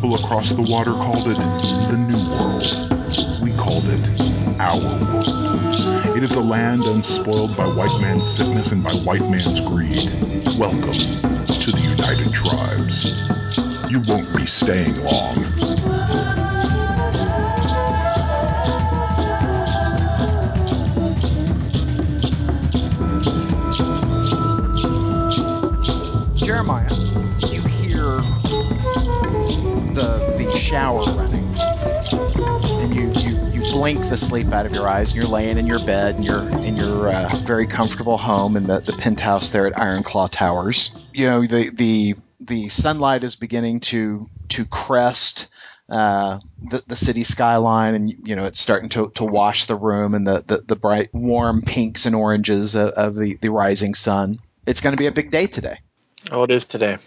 people across the water called it the New World. We called it our world. It is a land unspoiled by white man's sickness and by white man's greed. Welcome to the United Tribes. You won't be staying long. You you the sleep out of your eyes, and you're laying in your bed, and you're in your uh, very comfortable home in the, the penthouse there at Ironclaw Towers. You know the the the sunlight is beginning to to crest uh, the, the city skyline, and you know it's starting to, to wash the room and the, the, the bright warm pinks and oranges of, of the, the rising sun. It's going to be a big day today. Oh, it is today.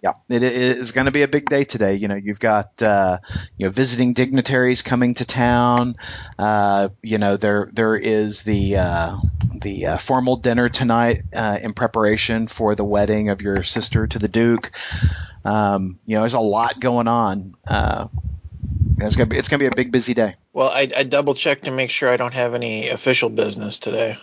Yeah, it is going to be a big day today. You know, you've got uh, you know visiting dignitaries coming to town. Uh, you know, there there is the uh, the uh, formal dinner tonight uh, in preparation for the wedding of your sister to the duke. Um, you know, there's a lot going on. Uh, it's gonna be it's gonna be a big busy day. Well, I, I double checked to make sure I don't have any official business today.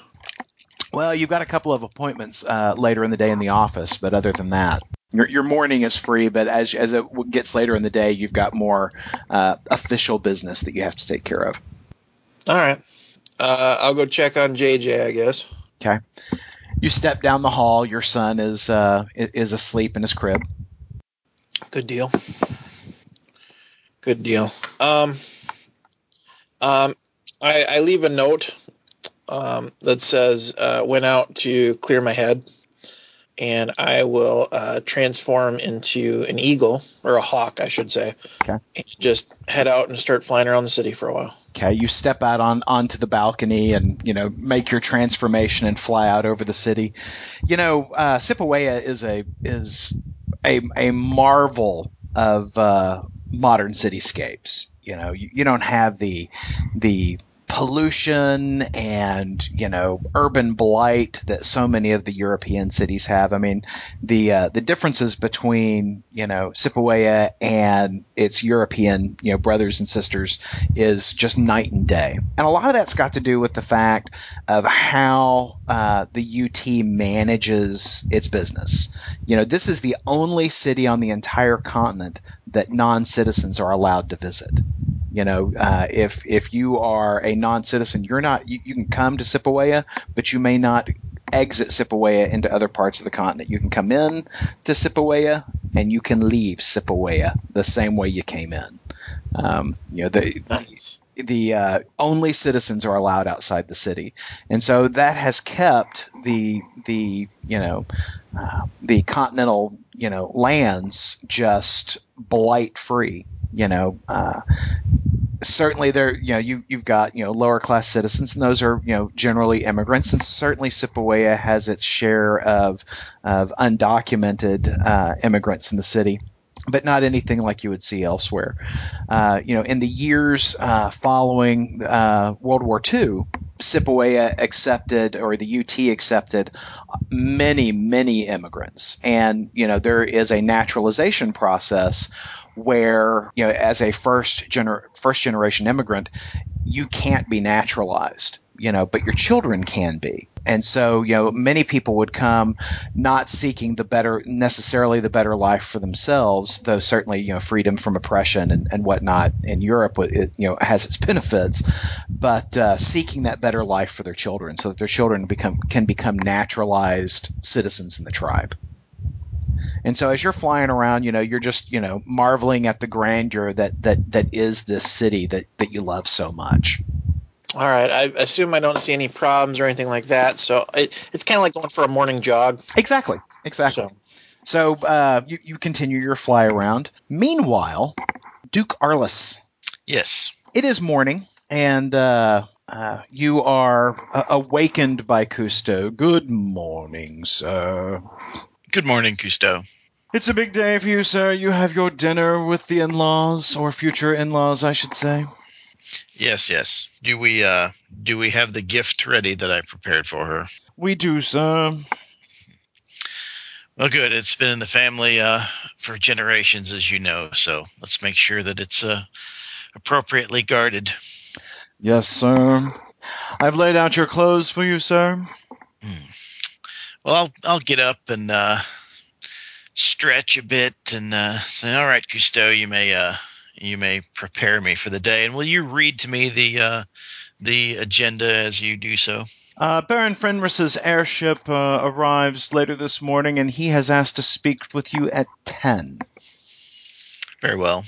Well, you've got a couple of appointments uh, later in the day in the office, but other than that, your, your morning is free. But as as it gets later in the day, you've got more uh, official business that you have to take care of. All right. Uh, I'll go check on JJ, I guess. Okay. You step down the hall. Your son is uh, is asleep in his crib. Good deal. Good deal. Um, um, I, I leave a note um, that says uh, went out to clear my head, and I will uh, transform into an eagle or a hawk, I should say. Okay. And just head out and start flying around the city for a while. Okay, you step out on onto the balcony and you know make your transformation and fly out over the city. You know, uh, Sipawaya is a is a a marvel of uh, modern cityscapes. You know, you, you don't have the the pollution and you know urban blight that so many of the European cities have. I mean, the uh, the differences between you know Sipawaya and its European you know brothers and sisters is just night and day, and a lot of that's got to do with the fact of how uh, the UT manages its business. You know, this is the only city on the entire continent that non-citizens are allowed to visit. You know, uh, if if you are a non-citizen, you're not. You, you can come to Sipawaya, but you may not exit Sipawaya into other parts of the continent. You can come in to Sipawaya, and you can leave Sipawaya the same way you came in. Um, you know, the Nice. the, the uh, only citizens are allowed outside the city, and so that has kept the the you know uh, the continental you know lands just blight free. You know, uh, certainly there you know you you've got you know lower class citizens and those are you know generally immigrants and certainly Sipawaya has its share of of undocumented uh, immigrants in the city but not anything like you would see elsewhere. Uh, you know, in the years uh, following uh, World War II, Sipawaya accepted, or the UT accepted, many, many immigrants, and you know there is a naturalization process where you know as a first gener- first generation immigrant, you can't be naturalized, you know, but your children can be. And so, you know, many people would come not seeking the better, necessarily the better life for themselves, though certainly, you know, freedom from oppression and, and whatnot in Europe, it, you know, has its benefits, but uh, seeking that better life for their children so that their children become can become naturalized citizens in the tribe. And so as you're flying around, you know, you're just, you know, marveling at the grandeur that that that is this city that that you love so much. All right. I assume I don't see any problems or anything like that. So it, it's kind of like going for a morning jog. Exactly. Exactly. So So uh, you, you continue your fly around. Meanwhile, Duke Arliss, Yes. it is morning, and uh, uh, you are uh, awakened by Cousteau. Good morning, sir. Good morning, Cousteau. It's a big day for you, sir. You have your dinner with the in-laws, or future in-laws, I should say. Yes, yes. Do we uh do we have the gift ready that I prepared for her? We do, sir. Well, good. It's been in the family uh, for generations, as you know. So let's make sure that it's uh, appropriately guarded. Yes, sir. I've laid out your clothes for you, sir. Well, I'll I'll get up and uh, stretch a bit and uh, say, "All right, Cousteau, you may uh, you may prepare me for the day." And will you read to me the uh, the agenda as you do so? Uh, Baron Fenris's airship uh, arrives later this morning, and he has asked to speak with you at 10. Very well.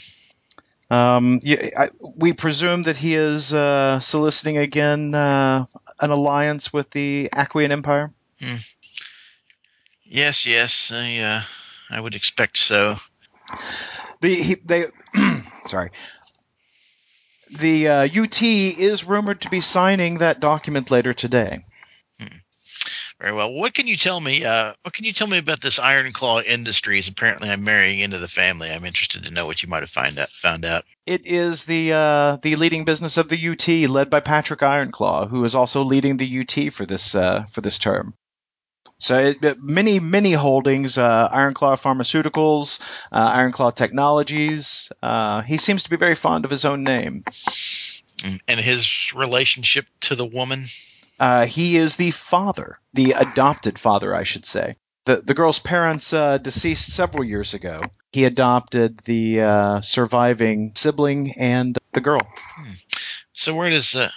Um, you, I, we presume that he is uh, soliciting again uh, an alliance with the Aquian Empire? Yes, yes, I uh, I would expect so. The he, they sorry. The uh, UT is rumored to be signing that document later today. Very well. What can you tell me? Uh, what can you tell me about this Iron Claw Industries? Apparently, I'm marrying into the family. I'm interested to know what you might have find out, found out. It is the uh, the leading business of the UT, led by Patrick Ironclaw, who is also leading the UT for this uh, for this term. So it, many many holdings: uh, Ironclaw Pharmaceuticals, uh, Ironclaw Technologies. Uh, he seems to be very fond of his own name. And his relationship to the woman. Uh, he is the father, the adopted father, I should say. The, the girl's parents uh, deceased several years ago. He adopted the uh, surviving sibling and the girl. So where does uh,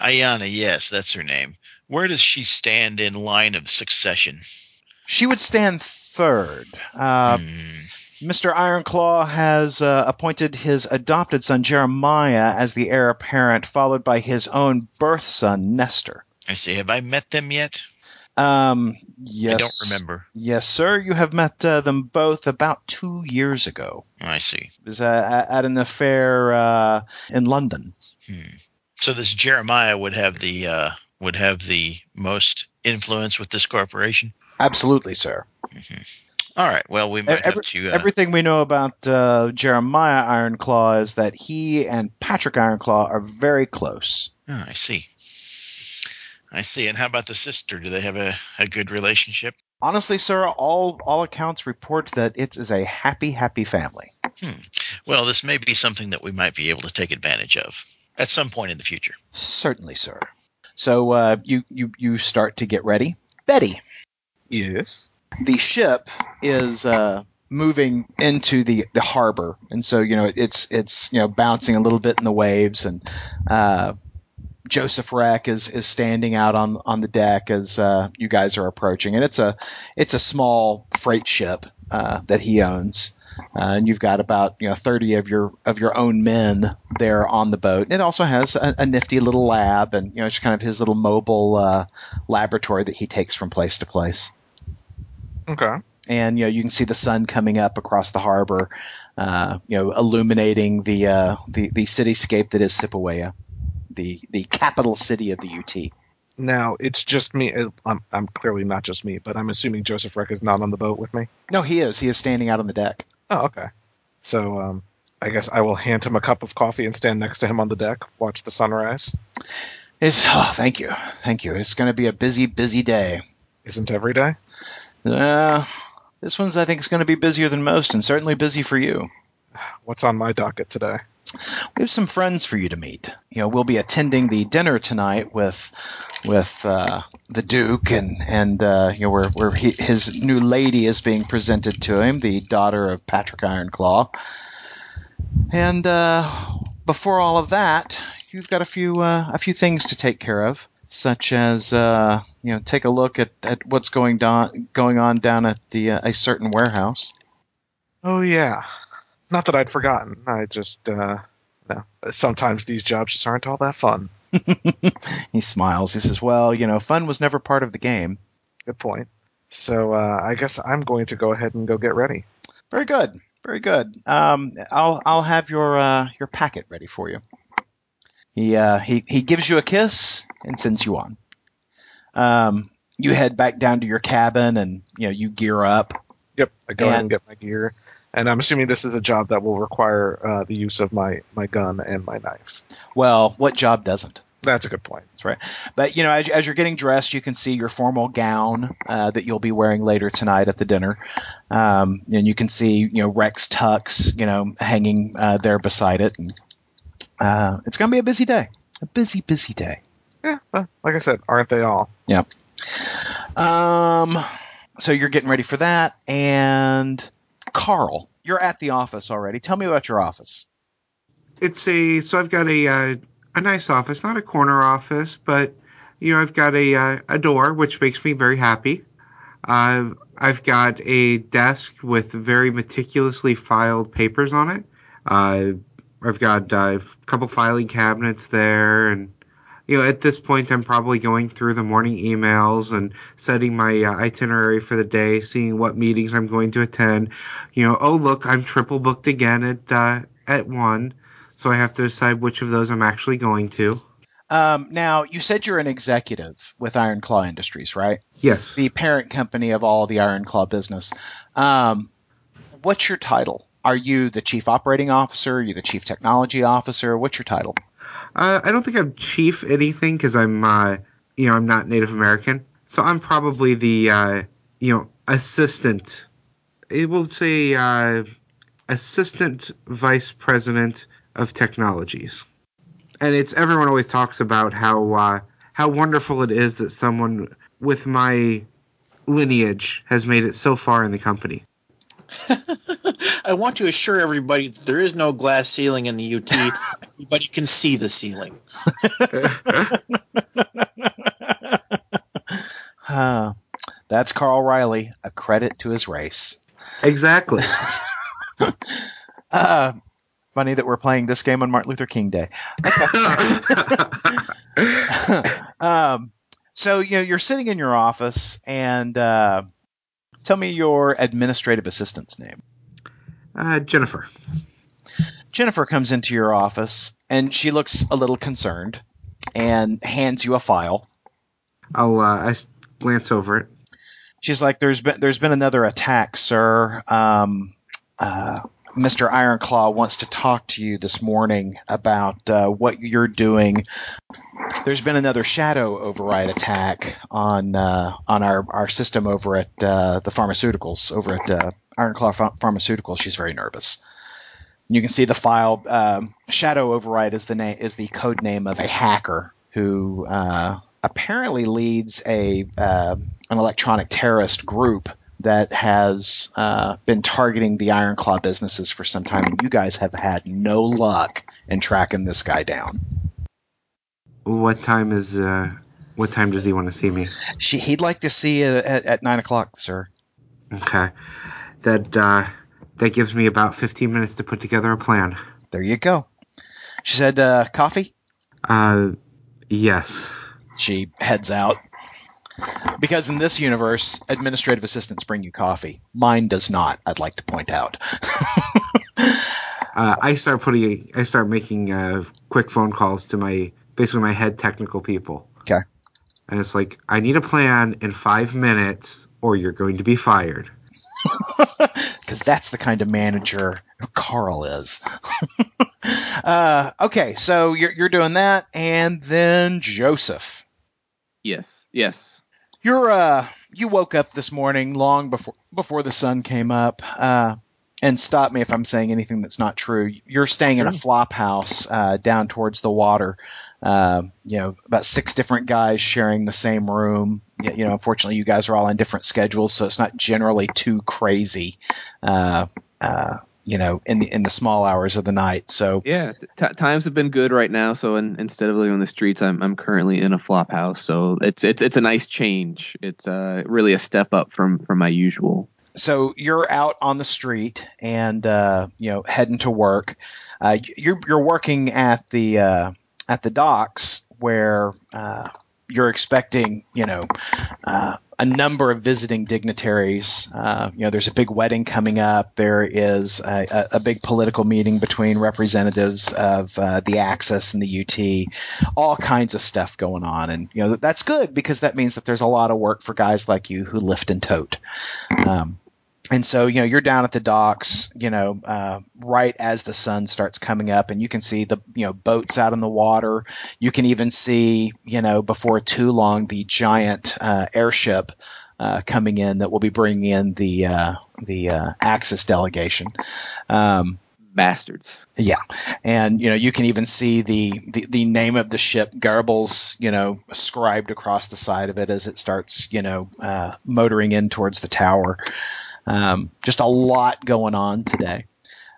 Ayana? Yes, that's her name. Where does she stand in line of succession? She would stand third. Uh, Hmm. Mr. Ironclaw has uh, appointed his adopted son Jeremiah as the heir apparent, followed by his own birth son Nestor. I see. Have I met them yet? Um, yes, I don't remember. Yes, sir. You have met uh, them both about two years ago. I see. It was uh, at an affair uh, in London. Hmm. So this Jeremiah would have the uh, would have the most influence with this corporation. Absolutely, sir. All right. Well, we might Every- have to. Uh, Everything we know about uh, Jeremiah Ironclaw is that he and Patrick Ironclaw are very close. oh, I see. I see. And how about the sister? Do they have a, a good relationship? Honestly, sir, all all accounts report that it is a happy, happy family. Well, this may be something that we might be able to take advantage of at some point in the future. Certainly, sir. So uh, you you you start to get ready. Betty, Yes. the ship is uh, moving into the, the harbor, and so you know it's it's you know bouncing a little bit in the waves, and uh, Joseph Reck is is standing out on on the deck as uh, you guys are approaching, and it's a it's a small freight ship uh, that he owns. Uh, and you've got about you know 30 of your of your own men there on the boat. And it also has a, a nifty little lab, and you know it's kind of his little mobile uh, laboratory that he takes from place to place Okay. and you know you can see the sun coming up across the harbor, uh, you know, illuminating the uh, the the cityscape that is Sipawaya, the the capital city of the UT. Now it's just me. uh, I'm, I'm clearly not just me, but I'm assuming Joseph Reck is not on the boat with me. No, he is. He is standing out on the deck. Oh, okay. So um, I guess I will hand him a cup of coffee and stand next to him on the deck, watch the sunrise. It's oh, thank you, thank you. It's going to be a busy, busy day. Isn't every day? Uh, this one's I think is going to be busier than most, and certainly busy for you. What's on my docket today? We have some friends for you to meet. You know, we'll be attending the dinner tonight with with uh, the Duke, and and uh, you know where where he, his new lady is being presented to him, the daughter of Patrick Ironclaw. And uh, before all of that, you've got a few uh, a few things to take care of, such as uh, you know take a look at, at what's going down going on down at the uh, a certain warehouse. Oh yeah. Not that I'd forgotten. I just uh, no. Sometimes these jobs just aren't all that fun. he smiles. He says, "Well, you know, fun was never part of the game." Good point. So uh, I guess I'm going to go ahead and go get ready. Very good. Very good. Um, I'll I'll have your uh, your packet ready for you. He uh, he he gives you a kiss and sends you on. Um, you head back down to your cabin and you know you gear up. Yep, I go ahead And- and get my gear. And I'm assuming this is a job that will require uh, the use of my, my gun and my knife. Well, what job doesn't? That's a good point. That's right. But you know, as, as you're getting dressed, you can see your formal gown uh, that you'll be wearing later tonight at the dinner, um, and you can see you know Reck's tux, you know, hanging uh, there beside it, and uh, it's going to be a busy day, a busy, busy day. Yeah, well, like I said, aren't they all? Yeah. Um, so you're getting ready for that, and Carl, you're at the office already. Tell me about your office. It's a so I've got a uh, a nice office, not a corner office, but you know I've got a uh, a door which makes me very happy. Uh, I've got a desk with very meticulously filed papers on it. Uh, I've got uh, a couple filing cabinets there, and you know at this point I'm probably going through the morning emails and setting my uh, itinerary for the day, seeing what meetings I'm going to attend. You know, oh look, I'm triple booked again at uh, at one so I have to decide which of those I'm actually going to. Um, now, you said you're an executive with Iron Claw Industries, right? Yes. The parent company of all the Iron Claw business. Um, what's your title? Are you the chief operating officer? Are you the chief technology officer? What's your title? Uh, I don't think I'm chief anything because I'm, uh, you know, I'm not Native American. So I'm probably the, uh, you know, assistant. It will say uh, assistant vice president of technologies. And it's everyone always talks about how uh, how wonderful it is that someone with my lineage has made it so far in the company. I want to assure everybody that there is no glass ceiling in the UT. Everybody can see the ceiling. Uh, that's Carl Riley, a credit to his race. Exactly. Uh, funny that we're playing this game on Martin Luther King Day. um, so you know you're sitting in your office, and uh, tell me your administrative assistant's name. Uh, Jennifer. Jennifer comes into your office, and she looks a little concerned, and hands you a file. I'll uh, I glance over it. She's like, "There's been there's been another attack, sir. Um, uh, Mr. Ironclaw wants to talk to you this morning about uh, what you're doing. There's been another shadow override attack on uh, on our, our system over at uh, the pharmaceuticals over at uh, Ironclaw Ph- Pharmaceuticals. She's very nervous. You can see the file. Um, shadow override is the name is the code name of a hacker who uh, apparently leads a uh, an electronic terrorist group that has uh, been targeting the Ironclaw businesses for some time, and you guys have had no luck in tracking this guy down. What time is uh, what time does he want to see me? She, he'd like to see you at, at nine o'clock, sir. Okay, that uh, that gives me about fifteen minutes to put together a plan. There you go. She said, uh, "Coffee." Uh, yes. She heads out. Because in this universe, administrative assistants bring you coffee. Mine does not. I'd like to point out. Uh, I start putting I start making uh, quick phone calls to my basically my head technical people. Okay. And it's like I need a plan in five minutes, or you're going to be fired. because that's the kind of manager Carl is. uh, okay, so you're, you're doing that, and then Joseph, Yes. Yes. You're uh, you woke up this morning long before before the sun came up. Uh, and stop me if I'm saying anything that's not true. You're staying in a flop house uh, down towards the water. Uh, you know, about six different guys sharing the same room. You know, unfortunately, you guys are all on different schedules, so it's not generally too crazy. Uh, uh, you know, in the in the small hours of the night. So Yeah. T- times have been good right now. So in, instead of living on the streets, I'm I'm currently in a flop house. So it's it's it's a nice change. It's uh really a step up from from my usual. so you're out on the street and uh, you know heading to work. Uh, you're you're working at the uh, at the docks where uh, you're expecting you know uh, a number of visiting dignitaries. Uh, you know, there's a big wedding coming up. There is a, a, a big political meeting between representatives of uh, the Axis and the UT. All kinds of stuff going on, and you know that's good because that means that there's a lot of work for guys like you who lift and tote. Um, and so you know you're down at the docks you know uh, right as the sun starts coming up and you can see the you know boats out in the water you can even see you know before too long the giant uh, airship uh, coming in that will be bringing in the uh, the uh, Axis delegation. Um, Bastards. yeah, and you know you can even see the, the, the name of the ship Garbles, you know, scribed across the side of it as it starts, you know, uh, motoring in towards the tower. Um, just a lot going on today.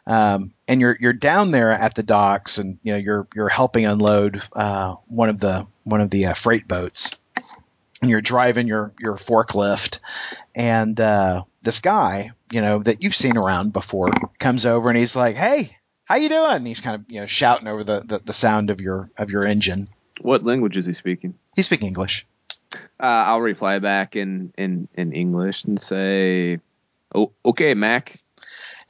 Um, and you're you're down there at the docks, and you know you're you're helping unload uh, one of the one of the uh, freight boats, and you're driving your your forklift, and uh, this guy, you know that you've seen around before, comes over and he's like, "Hey, how you doing?" And he's kind of you know shouting over the, the, the sound of your of your engine. What language is he speaking? He's speaking English. Uh, I'll reply back in, in, in English and say, "Oh, okay, Mac."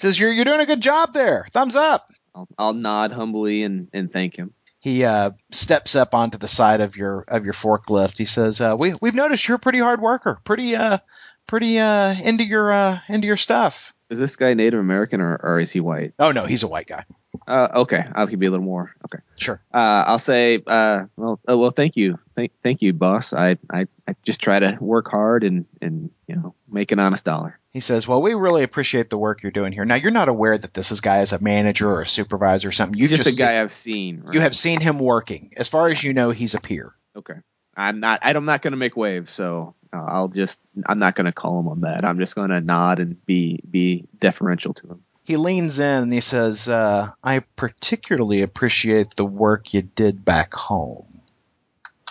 says you're you're doing a good job there. Thumbs up. I'll, I'll nod humbly and, and thank him. He uh, steps up onto the side of your of your forklift. He says, uh, "We we've noticed you're a pretty hard worker, pretty uh pretty uh into your uh into your stuff." Is this guy Native American or, or is he white? Oh no, he's a white guy. Uh, okay, I'll be a little more. Okay, Sure. uh, I'll say, uh, well, uh, well, thank you, thank, thank you, boss. I, I, I just try to work hard and, and you know, make an honest dollar. He says, "Well, we really appreciate the work you're doing here. Now, you're not aware that this is guy is a manager or a supervisor or something. You just, just a guy I've seen. right? You have seen him working. As far as you know, he's a peer. Okay. I'm not. I'm not going to make waves, so I'll just. I'm not going to call him on that. I'm just going to nod and be be deferential to him. He leans in and he says, uh, "I particularly appreciate the work you did back home."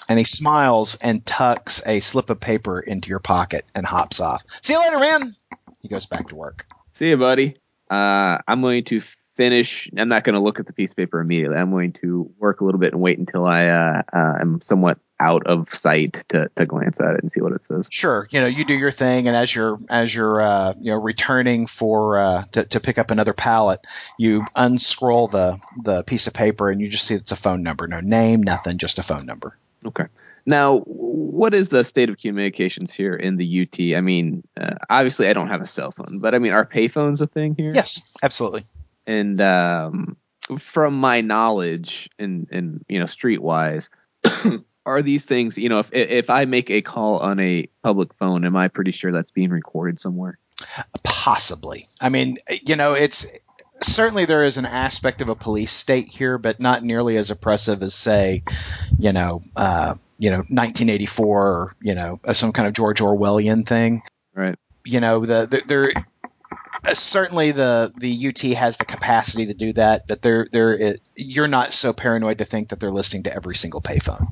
And he smiles and tucks a slip of paper into your pocket and hops off. See you later, man. He goes back to work. See you, buddy. Uh, I'm going to finish. I'm not going to look at the piece of paper immediately. I'm going to work a little bit and wait until I uh, uh, am somewhat out of sight to, to glance at it and see what it says. Sure, you know, you do your thing, and as you're as you're uh, you know returning for uh, to, to pick up another pallet, you unscroll the the piece of paper and you just see it's a phone number, no name, nothing, just a phone number. Okay. Now, what is the state of communications here in the UT? I mean, uh, obviously, I don't have a cell phone, but I mean, are payphones a thing here? Yes, absolutely. And um, from my knowledge, and and you know, streetwise, are these things? You know, if if I make a call on a public phone, am I pretty sure that's being recorded somewhere? Possibly. I mean, you know, it's certainly there is an aspect of a police state here, but not nearly as oppressive as, say, you know, uh, you know, 1984, or, you know, some kind of George Orwellian thing. Right. You know, the, the there. Uh, certainly, the the UT has the capacity to do that, but they're they're you're not so paranoid to think that they're listening to every single payphone.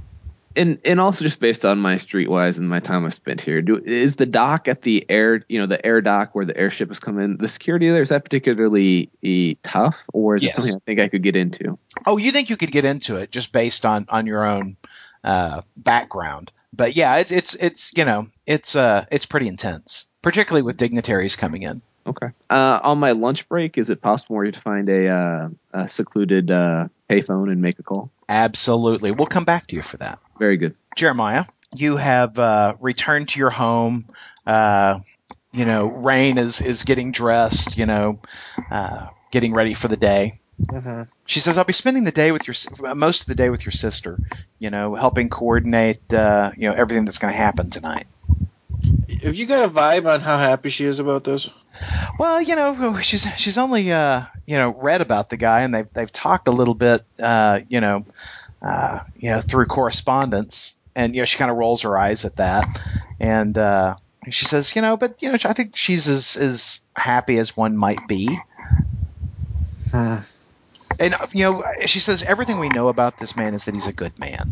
And and also just based on my streetwise and my time I've spent here, do is the dock at the air, you know, the air dock where the airship has come in, the security there is that particularly eh, tough, or is Yes. it something I think I could get into? Oh, you think you could get into it just based on on your own uh, background? But yeah, it's it's it's you know it's uh it's pretty intense, particularly with dignitaries coming in. Okay. Uh, on my lunch break, is it possible for you to find a, uh, a secluded uh, payphone and make a call? Absolutely, we'll come back to you for that. Very good. Jeremiah, you have uh, returned to your home. Uh, you know, Rain is is getting dressed. You know, uh, getting ready for the day. hmm She says, "I'll be spending the day with your s- most of the day with your sister. You know, helping coordinate. Uh, you know, everything that's going to happen tonight." Have you got a vibe on how happy she is about this? Well, you know, she's she's only uh, you know read about the guy, and they've they've talked a little bit, uh, you know, uh, you know through correspondence, and you know she kind of rolls her eyes at that, and uh, she says, you know, but you know, I think she's as as happy as one might be, Hmm. and you know, she says everything we know about this man is that he's a good man.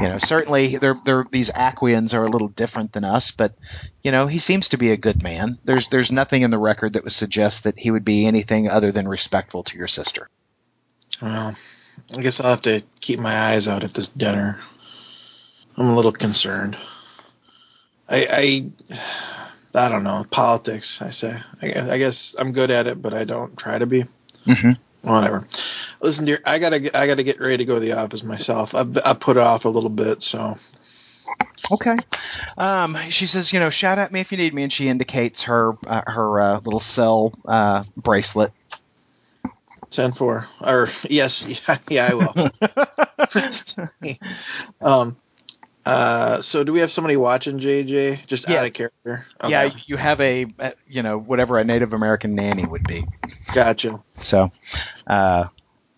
You know, certainly they're, they're, these Aquians are a little different than us, but you know, he seems to be a good man. There's there's nothing in the record that would suggest that he would be anything other than respectful to your sister. Well, I guess I'll have to keep my eyes out at this dinner. I'm a little concerned. I I, I don't know politics. I say. I guess, I guess I'm good at it, but I don't try to be. Mm-hmm. Whatever. Listen, dear, I gotta I gotta get ready to go to the office myself. I I put it off a little bit, so Okay. Um, she says, you know, shout at me if you need me, and she indicates her uh, her uh, little cell uh, bracelet. Ten four. Or yes, yeah, yeah I will. um. Uh. So do we have somebody watching JJ? Just Yeah. out of character. Okay. Yeah, you have a, uh, you know, whatever a Native American nanny would be. Gotcha. So, uh,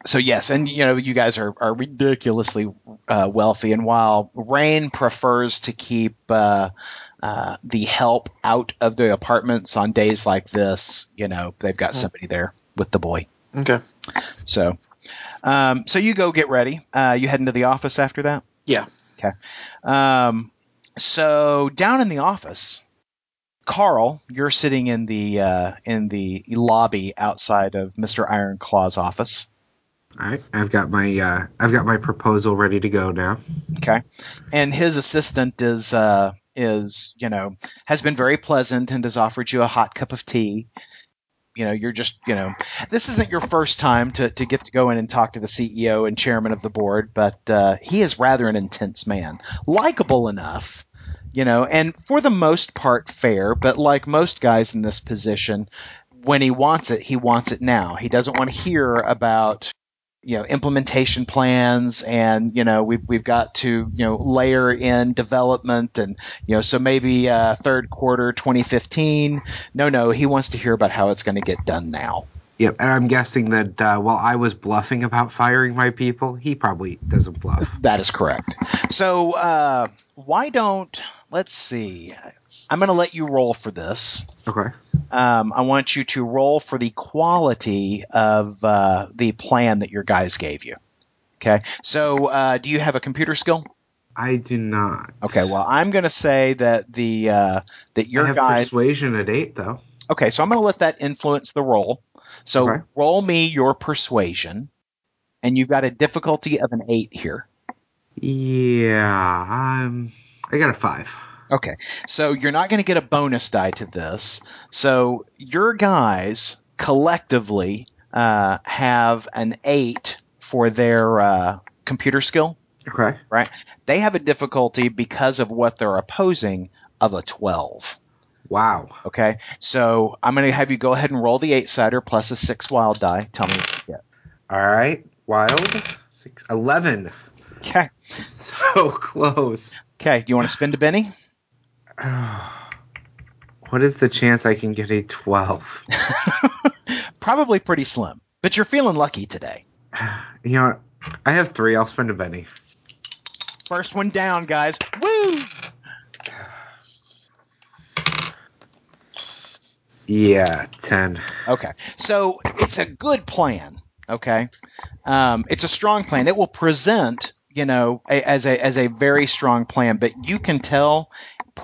so yes, and you know, you guys are, are ridiculously uh, wealthy, and while Rain prefers to keep uh, uh, the help out of the apartments on days like this, you know, they've got somebody there with the boy. Okay. So, um, so you go get ready. Uh, you head into the office after that. Yeah. Okay. Um, so down in the office, Carl, you're sitting in the uh, in the lobby outside of Mister Ironclaw's office. All right, I've got my uh, I've got my proposal ready to go now. Okay, and his assistant is uh, is you know has been very pleasant and has offered you a hot cup of tea. You know, you're just you know this isn't your first time to, to get to go in and talk to the CEO and chairman of the board, but uh, he is rather an intense man, likable enough. You know, and for the most part fair, but like most guys in this position, when he wants it, he wants it now. He doesn't want to hear about you know implementation plans and you know we've, we've got to you know layer in development and you know so maybe uh, third quarter 2015 no no he wants to hear about how it's going to get done now Yep, and I'm guessing that uh, while I was bluffing about firing my people, he probably doesn't bluff. that is correct so uh, why don't let's see i'm going to let you roll for this Okay. um, i want you to roll for the quality of uh, the plan that your guys gave you okay so uh, do you have a computer skill I do not. Okay, well, I'm going to say that the uh, that I your have guy. persuasion at eight though. Okay, so I'm going to let that influence the roll. So Okay. roll me your persuasion, and you've got a difficulty of an eight here. Yeah, I'm. I got a five. Okay, so you're not going to get a bonus die to this. So your guys collectively uh, have an eight for their uh, computer skill. Okay. Right. They have a difficulty because of what they're opposing of a 12. Wow. Okay, so I'm going to have you go ahead and roll the eight sider plus a six wild die. Tell me what you get. All right. Wild. Six, 11. Okay, So close. okay. Do you want to spin to Benny? What is the chance I can get a twelve? Probably pretty slim, but you're feeling lucky today. You know. I have three. I'll spend a Benny. First one down, guys. Woo! Yeah, ten. Okay, so it's a good plan. Okay, um, it's a strong plan. It will present, you know, a, as a as a very strong plan, but you can tell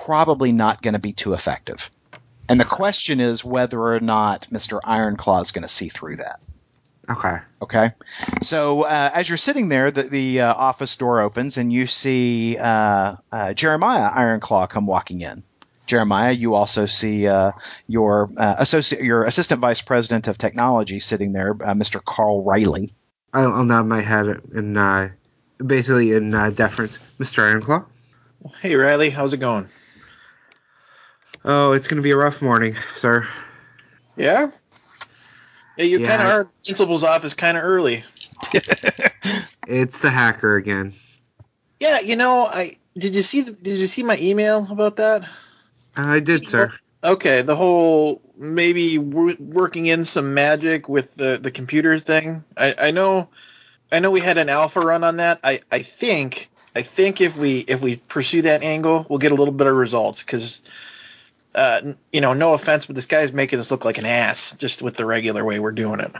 probably not going to be too effective. And the question is whether or not Mr. Ironclaw is going to see through that. Okay. Okay. So uh, as you're sitting there, the, the uh, office door opens and you see uh, uh, Jeremiah Ironclaw come walking in. Jeremiah, you also see uh, your uh, associate, your assistant vice president of technology sitting there, uh, Mr. Carl Riley. I'll, I'll nod my head in uh, basically in uh, deference, Mister Ironclaw. Hey Riley, how's it going? Oh, it's gonna be a rough morning, sir. Yeah. Yeah, you Yeah. kind of are the principal's office kind of early. It's the hacker again. Yeah, you know, I did you see the, did you see my email about that? I did, sir. Okay, the whole maybe working in some magic with the the computer thing. I I know I know we had an alpha run on that. I I think I think if we if we pursue that angle, we'll get a little bit of results cuz uh, you know, no offense, but this guy's making us look like an ass just with the regular way we're doing it.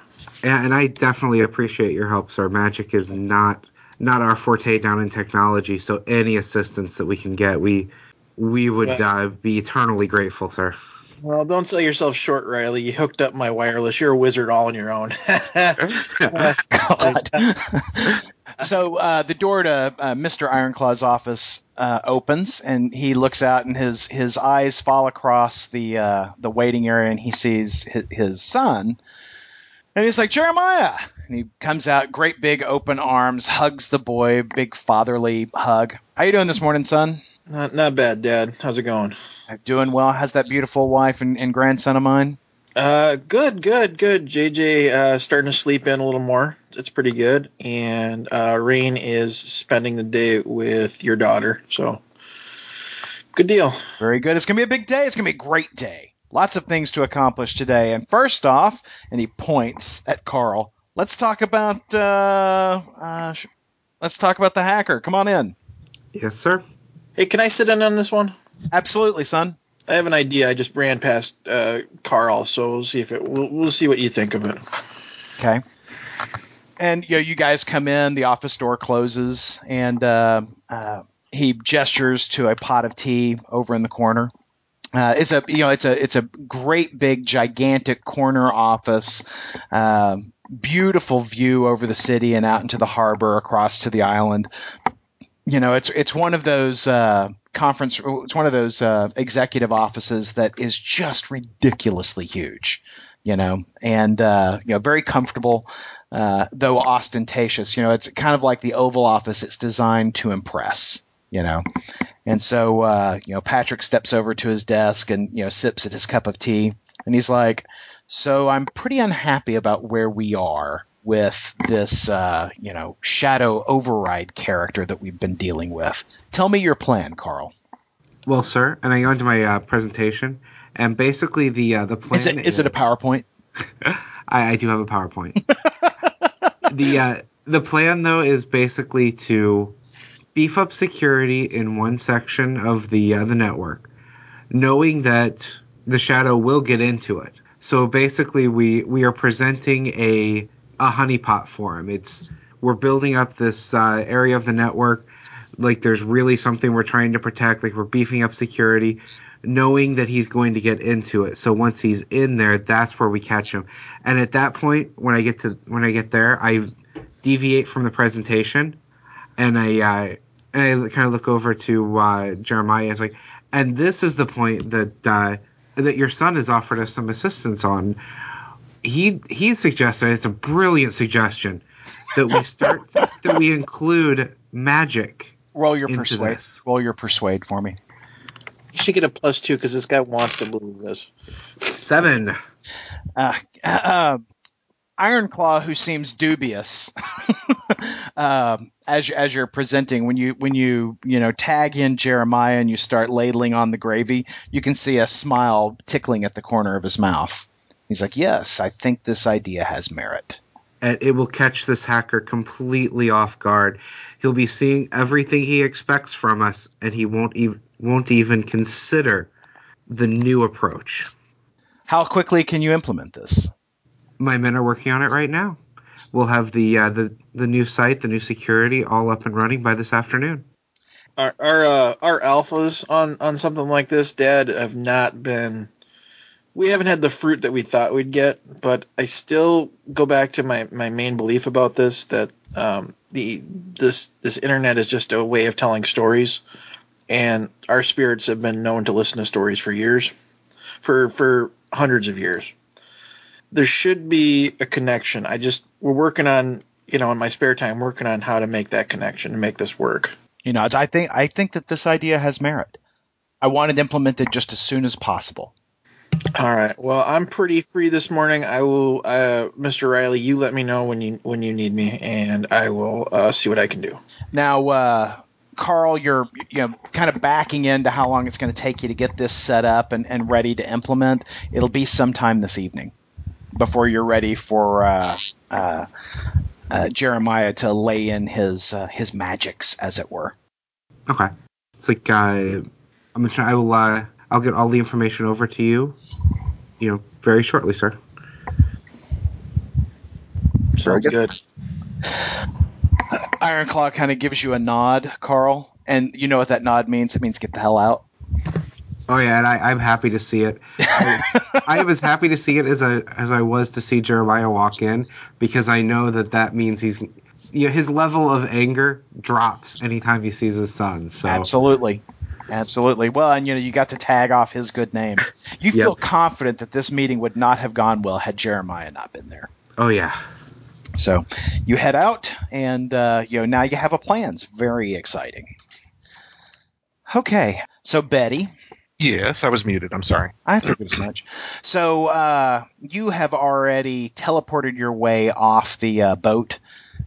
Yeah, and I definitely appreciate your help, sir. Magic is not not our forte down in technology, so any assistance that we can get, we we would uh, be eternally grateful, sir. Well, don't sell yourself short, Riley. You hooked up my wireless. You're a wizard all on your own. so uh, the door to uh, Mr. Ironclaw's office uh, opens, and he looks out, and his his eyes fall across the uh, the waiting area, and he sees his, his son, and he's like Jeremiah, and he comes out, great big open arms, hugs the boy, big fatherly hug. How you doing this morning, son? Not not bad, Dad. How's it going? Doing well. How's that beautiful wife and, and grandson of mine? Uh, good, good, good. JJ uh, starting to sleep in a little more. It's pretty good. And uh, Rain is spending the day with your daughter. So, good deal. Very good. It's going to be a big day. It's going to be a great day. Lots of things to accomplish today. And first off, and he points at Carl. Let's talk about uh, uh, sh- let's talk about the hacker. Come on in. Yes, sir. Hey, can I sit in on this one? Absolutely, son. I have an idea. I just ran past uh, Carl, so we'll see if it. We'll, we'll see what you think of it. Okay. And you know, you guys come in. The office door closes, and uh, uh, he gestures to a pot of tea over in the corner. Uh, it's a you know it's a it's a great big gigantic corner office, um, beautiful view over the city and out into the harbor across to the island. You know, it's it's one of those uh, conference. It's one of those uh, executive offices that is just ridiculously huge. You know, and uh, you know, very comfortable, uh, though ostentatious. You know, it's kind of like the Oval Office. It's designed to impress. You know, and so uh, you know, Patrick steps over to his desk and you know sips at his cup of tea, and he's like, "So I'm pretty unhappy about where we are." With this, uh, you know, shadow override character that we've been dealing with. Tell me your plan, Carl. Well, sir, and I go into my uh, presentation, and basically the uh, the plan Is it, is it a PowerPoint? I, I do have a PowerPoint. the uh, the plan though is basically to beef up security in one section of the uh, the network, knowing that the shadow will get into it. So basically, we we are presenting a a honeypot for him. It's we're building up this uh, area of the network like there's really something we're trying to protect. Like we're beefing up security, knowing that he's going to get into it. So once he's in there, that's where we catch him. And at that point, when I get to when I get there, I deviate from the presentation, and I uh, and I kind of look over to uh, Jeremiah. And it's like, and this is the point that uh, that your son has offered us some assistance on. He he suggested it's a brilliant suggestion that we start that we include magic Roll your into persuade. this. Roll your persuade for me. You should get a plus two because this guy wants to believe this. Seven. Uh, uh, Ironclaw, who seems dubious, um, as as you're presenting, when you when you you know tag in Jeremiah and you start ladling on the gravy, you can see a smile tickling at the corner of his mouth. He's like, "Yes, I think this idea has merit." and it will catch this hacker completely off guard. He'll be seeing everything he expects from us, and he won't even won't even consider the new approach. How quickly can you implement this? My men are working on it right now. We'll have the uh, the the new site, the new security, all up and running by this afternoon. Our our uh, our alphas on on something like this, Dad, have not been. We haven't had the fruit that we thought we'd get, but I still go back to my, my main belief about this that um, the this this internet is just a way of telling stories, and our spirits have been known to listen to stories for years, for for hundreds of years. There should be a connection. I just we're working on you know in my spare time working on how to make that connection and make this work. You know, I think I think that this idea has merit. I want it implemented just as soon as possible. All right. Well, I'm pretty free this morning. I will, uh, Mr. Riley. You let me know when you when you need me, and I will uh, see what I can do. Now, uh, Carl, you're you know kind of backing into how long it's going to take you to get this set up and, and ready to implement. It'll be sometime this evening before you're ready for uh, uh, uh, Jeremiah to lay in his uh, his magics, as it were. Okay. It's like uh, I'm gonna try. I will. I'll get all the information over to you. You know, very shortly, sir. Sounds good. Ironclaw kind of gives you a nod, Carl, and you know what that nod means. It means get the hell out. Oh yeah, and I, I'm happy to see it. I, I am as happy to see it as I as I was to see Jeremiah walk in because I know that that means he's you know, his level of anger drops anytime he sees his son. So Absolutely. Absolutely. Well, and you know, you got to tag off his good name. You feel confident that this meeting would not have gone well had Jeremiah not been there. oh yeah, So you head out, and uh, you know now you have a plan. It's very exciting. Okay, so Betty, Yes, I was muted. I'm sorry. I figured as much. So uh, you have already teleported your way off the uh, boat,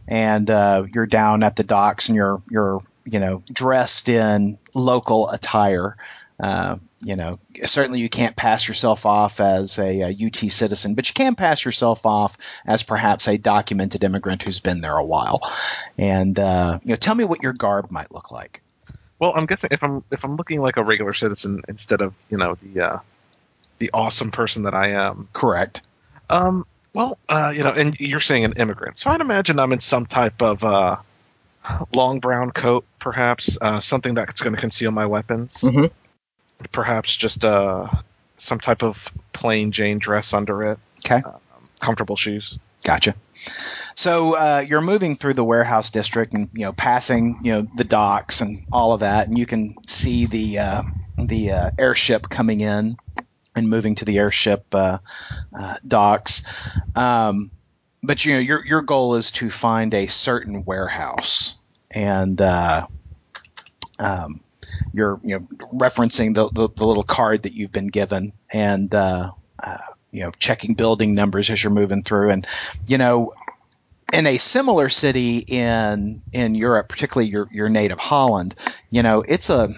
and uh, you're down at the docks, and you're you're you know dressed in local attire. Uh, you know, certainly you can't pass yourself off as a, a UT citizen, but you can pass yourself off as perhaps a documented immigrant who's been there a while. And uh, you know, tell me what your garb might look like. Well, I'm guessing if I'm if I'm looking like a regular citizen instead of you know the uh, the awesome person that I am. Correct. Um. Well, uh, you know, and you're saying an immigrant, so I'd imagine I'm in some type of uh, long brown coat, perhaps uh, something that's going to conceal my weapons. Mhm. Perhaps just uh, some type of plain Jane dress under it. Okay. Um, comfortable shoes. Gotcha. So uh, you're moving through the warehouse district and you know passing you know the docks and all of that, and you can see the uh, the uh, airship coming in and moving to the airship uh, uh, docks. Um, but you know your your goal is to find a certain warehouse, and uh, um, you're you know referencing the, the the little card that you've been given and. Uh, uh, you know, checking building numbers as you're moving through, and you know, in a similar city in in Europe, particularly your your native Holland, you know, it's a,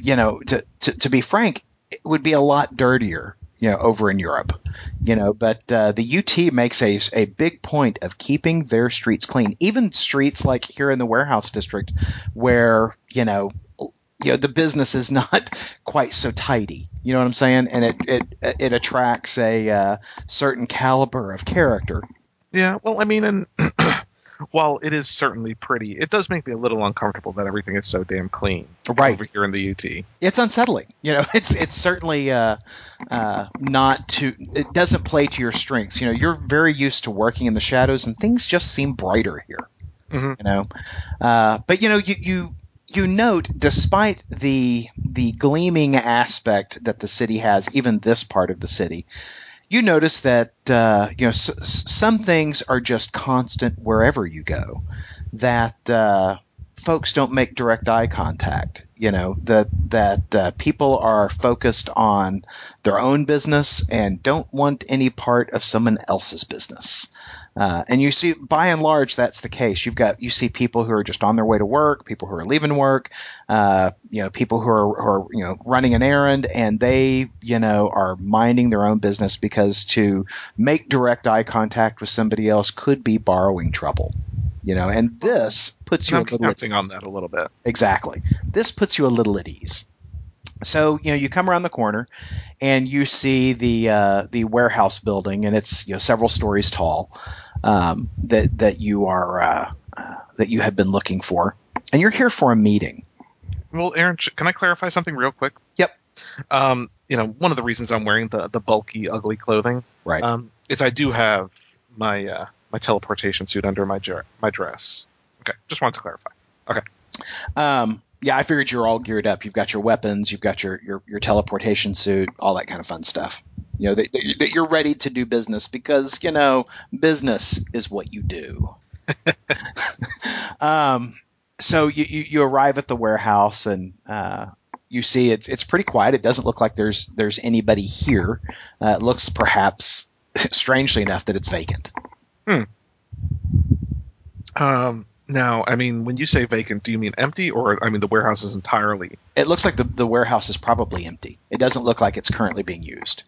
you know, to, to to be frank, it would be a lot dirtier, you know, over in Europe, you know. But uh, the UT makes a a big point of keeping their streets clean, even streets like here in the warehouse district, where you know. You know the business is not quite so tidy. You know what I'm saying, and it it it attracts a uh, certain caliber of character. Yeah, well, I mean, and while it is certainly pretty, it does make me a little uncomfortable that everything is so damn clean Right. over here in the UT. it's unsettling. You know, it's it's certainly uh, uh, not to. It doesn't play to your strengths. You know, you're very used to working in the shadows, and things just seem brighter here. Mhm. You know, uh, but you know, you you you note, despite the the gleaming aspect that the city has, even this part of the city. You notice that uh, you know s- some things are just constant wherever you go. That uh, folks don't make direct eye contact. You know that that uh, people are focused on their own business and don't want any part of someone else's business. Uh, and you see, by and large, that's the case. You've got you see people who are just on their way to work, people who are leaving work, uh, you know, people who are, who are you know running an errand, and they you know are minding their own business because to make direct eye contact with somebody else could be borrowing trouble. You know, and this puts you I'm a little at counting on ease. that a little bit. Exactly. This puts you a little at ease. So you know you come around the corner, and you see the uh, the warehouse building, and it's you know several stories tall. Um, that that you are uh, uh, that you have been looking for, and you're here for a meeting. Well, Aaron, can I clarify something real quick? Yep. Um, you know, one of the reasons I'm wearing the the bulky, ugly clothing Right. um, is I do have my uh, my teleportation suit under my jer- my dress. Okay, just wanted to clarify. Okay. Um, yeah, I figured you're all geared up. You've got your weapons, you've got your your, your teleportation suit, all that kind of fun stuff. You know that, that you're ready to do business because you know business is what you do. um, so you, you you arrive at the warehouse and uh, you see it's it's pretty quiet. It doesn't look like there's there's anybody here. Uh, it looks perhaps strangely enough that it's vacant. Hmm. Um, now, I mean, when you say vacant, do you mean empty, or I mean the warehouse is entirely? It looks like the, the warehouse is probably empty. It doesn't look like it's currently being used.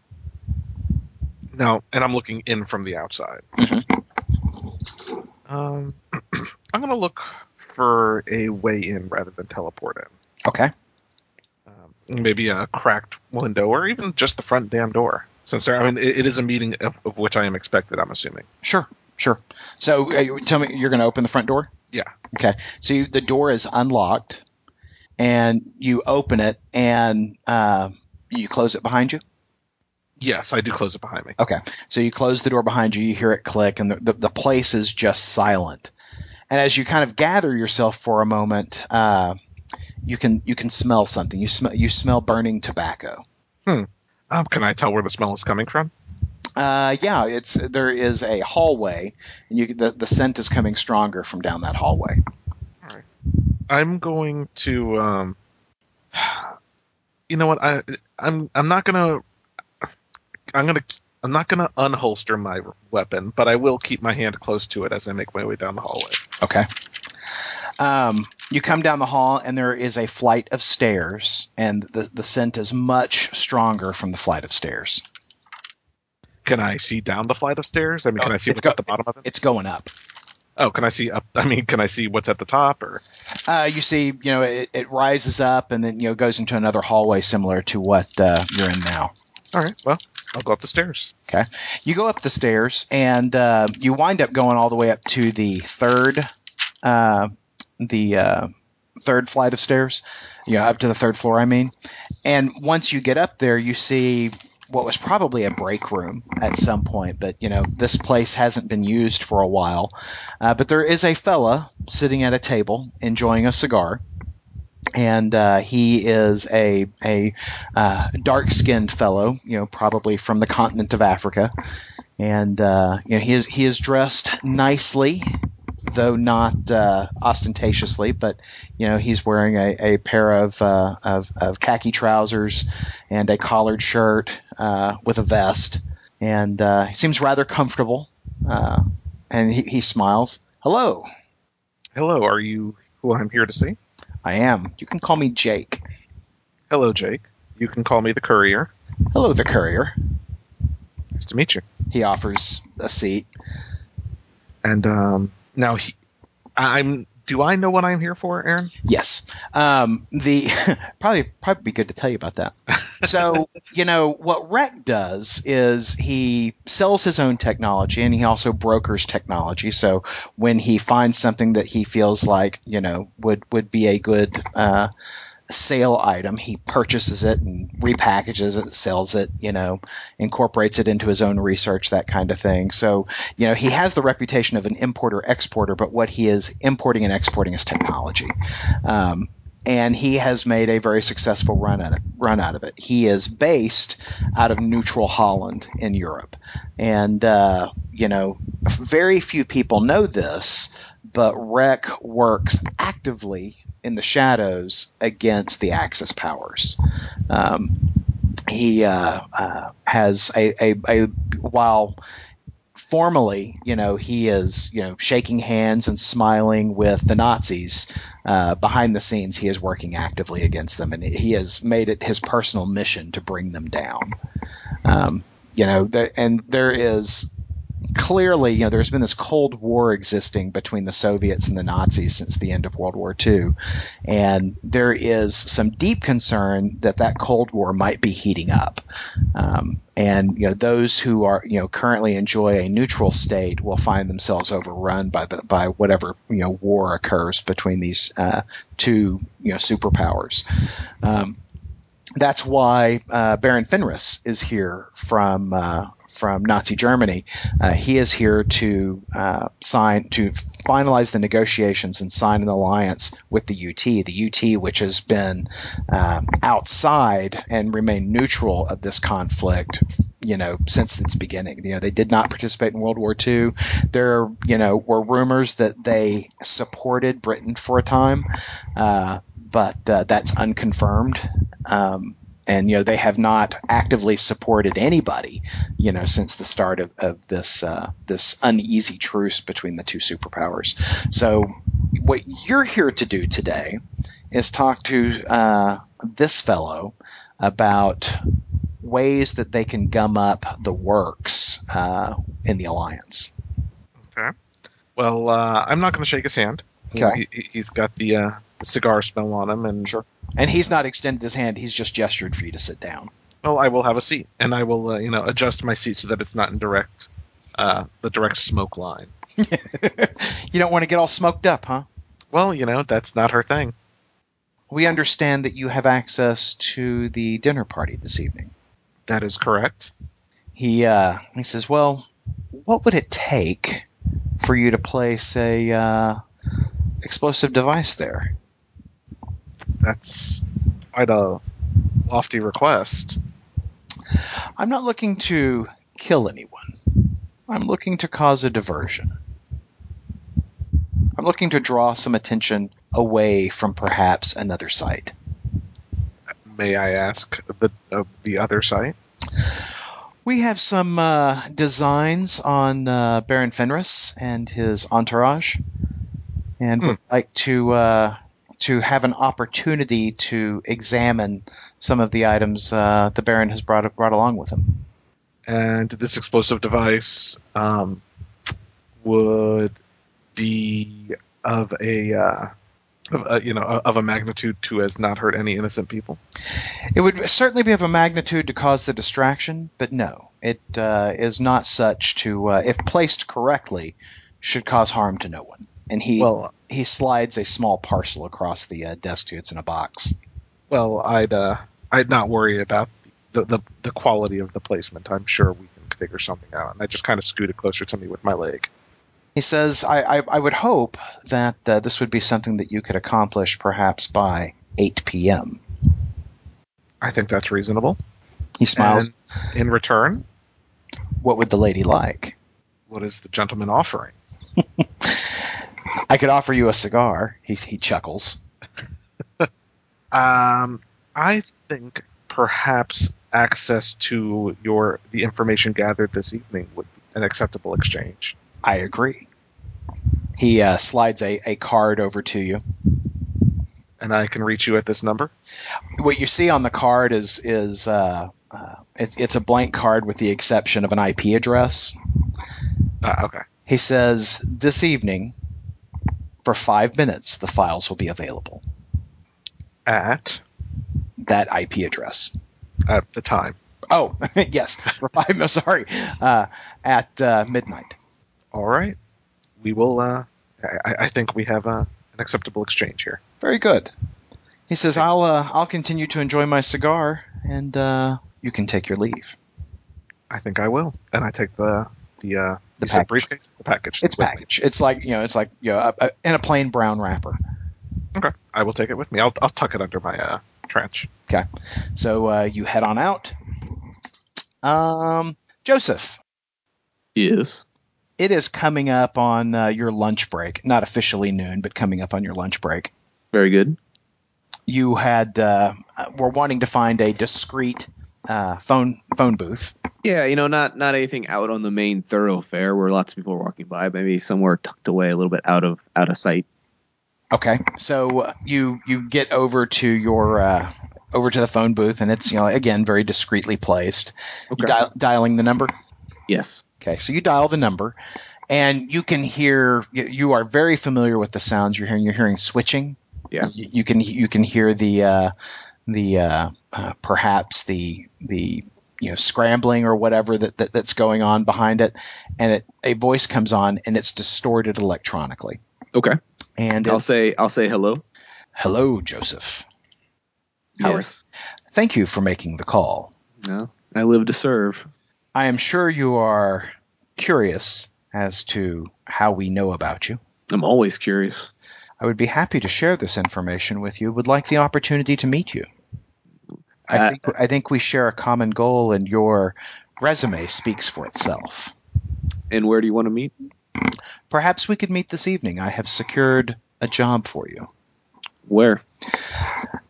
No, and I'm looking in from the outside. Um, I'm gonna look for a way in rather than teleport in. Okay. Um, maybe a cracked window, or even just the front damn door. Since there, I mean, it, it is a meeting of, of which I am expected. I'm assuming. Sure, sure. So uh, tell me, you're going to open the front door? Yeah. Okay. So you, the door is unlocked, and you open it, and uh, you close it behind you. Yes, I do close it behind me. Okay. So you close the door behind you. You hear it click, and the, the, the place is just silent. And as you kind of gather yourself for a moment, uh, you can you can smell something. You smell you smell burning tobacco. Hmm. Um, can I tell where the smell is coming from? Uh, yeah, it's there is a hallway, and you the, the scent is coming stronger from down that hallway. I'm going to um, you know what? I I'm I'm not gonna I'm gonna I'm not gonna unholster my weapon, but I will keep my hand close to it as I make my way down the hallway. Okay. Um, you come down the hall, and there is a flight of stairs, and the, the scent is much stronger from the flight of stairs. Can I see down the flight of stairs? I mean, can I see what's go- at the bottom of it? It's going up. Oh, can I see up? I mean, can I see what's at the top? Or Uh, you see, you know, it, it rises up and then you know goes into another hallway similar to what uh, you're in now. all right, well, I'll go up the stairs. Okay. You go up the stairs and uh, you wind up going all the way up to the third, uh, the uh, third flight of stairs. You know, up to the third floor. I mean, and once you get up there, you see what was probably a break room at some point, but you know this place hasn't been used for a while. Uh, but there is a fella sitting at a table enjoying a cigar. And uh, he is a a uh, dark skinned fellow, you know, probably from the continent of Africa, and uh, you know he is he is dressed nicely, though not uh, ostentatiously. But you know he's wearing a, a pair of, uh, of of khaki trousers and a collared shirt uh, with a vest, and uh, he seems rather comfortable. Uh, and he, he smiles. Hello, Hello, are you who I'm here to see? I am. You can call me Jake. Hello, Jake. You can call me the courier. Hello, the courier. Nice to meet you. He offers a seat. And um, now, he, I'm. Do I know what I'm here for, Aaron? Yes. Um, the probably probably be good to tell you about that. So you know what Reck does is he sells his own technology and he also brokers technology. So when he finds something that he feels like you know would would be a good uh, sale item, he purchases it and repackages it, sells it, you know, incorporates it into his own research, that kind of thing. So you know he has the reputation of an importer exporter, but what he is importing and exporting is technology. Um, and he has made a very successful run at it, run out of it. He is based out of neutral Holland in Europe, and uh, you know, very few people know this, but Reck works actively in the shadows against the Axis powers. Um, he uh, uh, has a, a, a while formally, you know, he is, you know, shaking hands and smiling with the Nazis. Uh, behind the scenes, he is working actively against them, and he has made it his personal mission to bring them down. Um, you know, and there is clearly, you know, there's been this Cold War existing between the Soviets and the Nazis since the end of World War II, and there is some deep concern that that Cold War might be heating up. Um, and you know, those who are you know currently enjoy a neutral state will find themselves overrun by the by whatever you know war occurs between these uh, two you know superpowers. Um, that's why uh, Baron Fenris is here from uh, from Nazi Germany. Uh, he is here to uh, sign to finalize the negotiations and sign an alliance with the UT. The UT, which has been um, outside and remained neutral of this conflict, you know, since its beginning. You know, they did not participate in World War II. There, you know, were rumors that they supported Britain for a time, uh, but uh, that's unconfirmed. Um, and you know they have not actively supported anybody, you know, since the start of, of this uh, this uneasy truce between the two superpowers. So, what you're here to do today is talk to uh, this fellow about ways that they can gum up the works uh, in the alliance. Okay. Well, uh, I'm not going to shake his hand. Okay. he, he's got the uh, cigar smell on him, and Sure. And he's not extended his hand; he's just gestured for you to sit down. Oh, I will have a seat, and I will, uh, you know, adjust my seat so that it's not in direct, uh, the direct smoke line. you don't want to get all smoked up, huh? Well, you know, that's not her thing. We understand that you have access to the dinner party this evening. That is correct. He uh, he says, "Well, what would it take for you to place a uh, explosive device there?" That's quite a lofty request. I'm not looking to kill anyone. I'm looking to cause a diversion. I'm looking to draw some attention away from perhaps another site. may I ask, the uh, the other site? We have some uh, designs on uh, Baron Fenris and his entourage, and Hmm. would like to uh, to have an opportunity to examine some of the items uh, the Baron has brought brought along with him. And this explosive device um, would be of a, uh, of a you know of a magnitude to as not hurt any innocent people. It would certainly be of a magnitude to cause the distraction, but no, it uh, is not such to, uh, if placed correctly, should cause harm to no one. And he Well, he slides a small parcel across the uh, desk to you. It's in a box. well, I'd uh, I'd not worry about the, the the quality of the placement. I'm sure we can figure something out. And I just kind of scooted closer to me with my leg. He says, I, I, I would hope that uh, this would be something that you could accomplish perhaps by 8 p.m. I think that's reasonable. He smiled. And in return, what would the lady like? what is the gentleman offering? I could offer you a cigar. He, he chuckles. Um, I think perhaps access to your the information gathered this evening would be an acceptable exchange. I agree. He uh, slides a, a card over to you. And I can reach you at this number. What you see on the card is is uh, uh, it's, it's a blank card with the exception of an IP address. Uh, okay. He says, This evening, for five minutes, the files will be available. At That IP address. at the time. Oh, yes, for five minutes, sorry, uh, at uh, midnight. All right. We will. Uh, I, I think we have uh, an acceptable exchange here. Very good. He says, I'll, uh, I'll continue to enjoy my cigar, and uh, you can take your leave. I think I will. And I take the the uh, The package. briefcase, the package. It's with me. package. It's like, you know, it's like, you know, a, a, in a plain brown wrapper. Okay. I will take it with me. I'll I'll tuck it under my uh, trench. Okay, so uh, you head on out. Um, Joseph, Yes. it is coming up on uh, your lunch break. Not officially noon, but coming up on your lunch break. Very good. You had uh, were wanting to find a discreet uh, phone phone booth. Yeah, you know, not not anything out on the main thoroughfare where lots of people are walking by. Maybe somewhere tucked away, a little bit out of out of sight. Okay, so you you get over to your uh, over to the phone booth, and it's you know again very discreetly placed. Okay. dial, dialing the number. Yes. Okay, so you dial the number, and you can hear. You, you are very familiar with the sounds you're hearing. You're hearing switching. Yeah. You, you can you can hear the uh, the uh, uh, perhaps the the you know scrambling or whatever that, that that's going on behind it, and it, a voice comes on and it's distorted electronically. Okay. And I'll it's, say I'll say hello. hello, Joseph. Yes. Thank you for making the call. No. I live to serve. I am sure you are curious as to how we know about you. I'm always curious. I would be happy to share this information with you. Would like the opportunity to meet you. I Uh, think I think we share a common goal, and your resume speaks for itself. And where do you want to meet? Perhaps we could meet this evening. I have secured a job for you Where?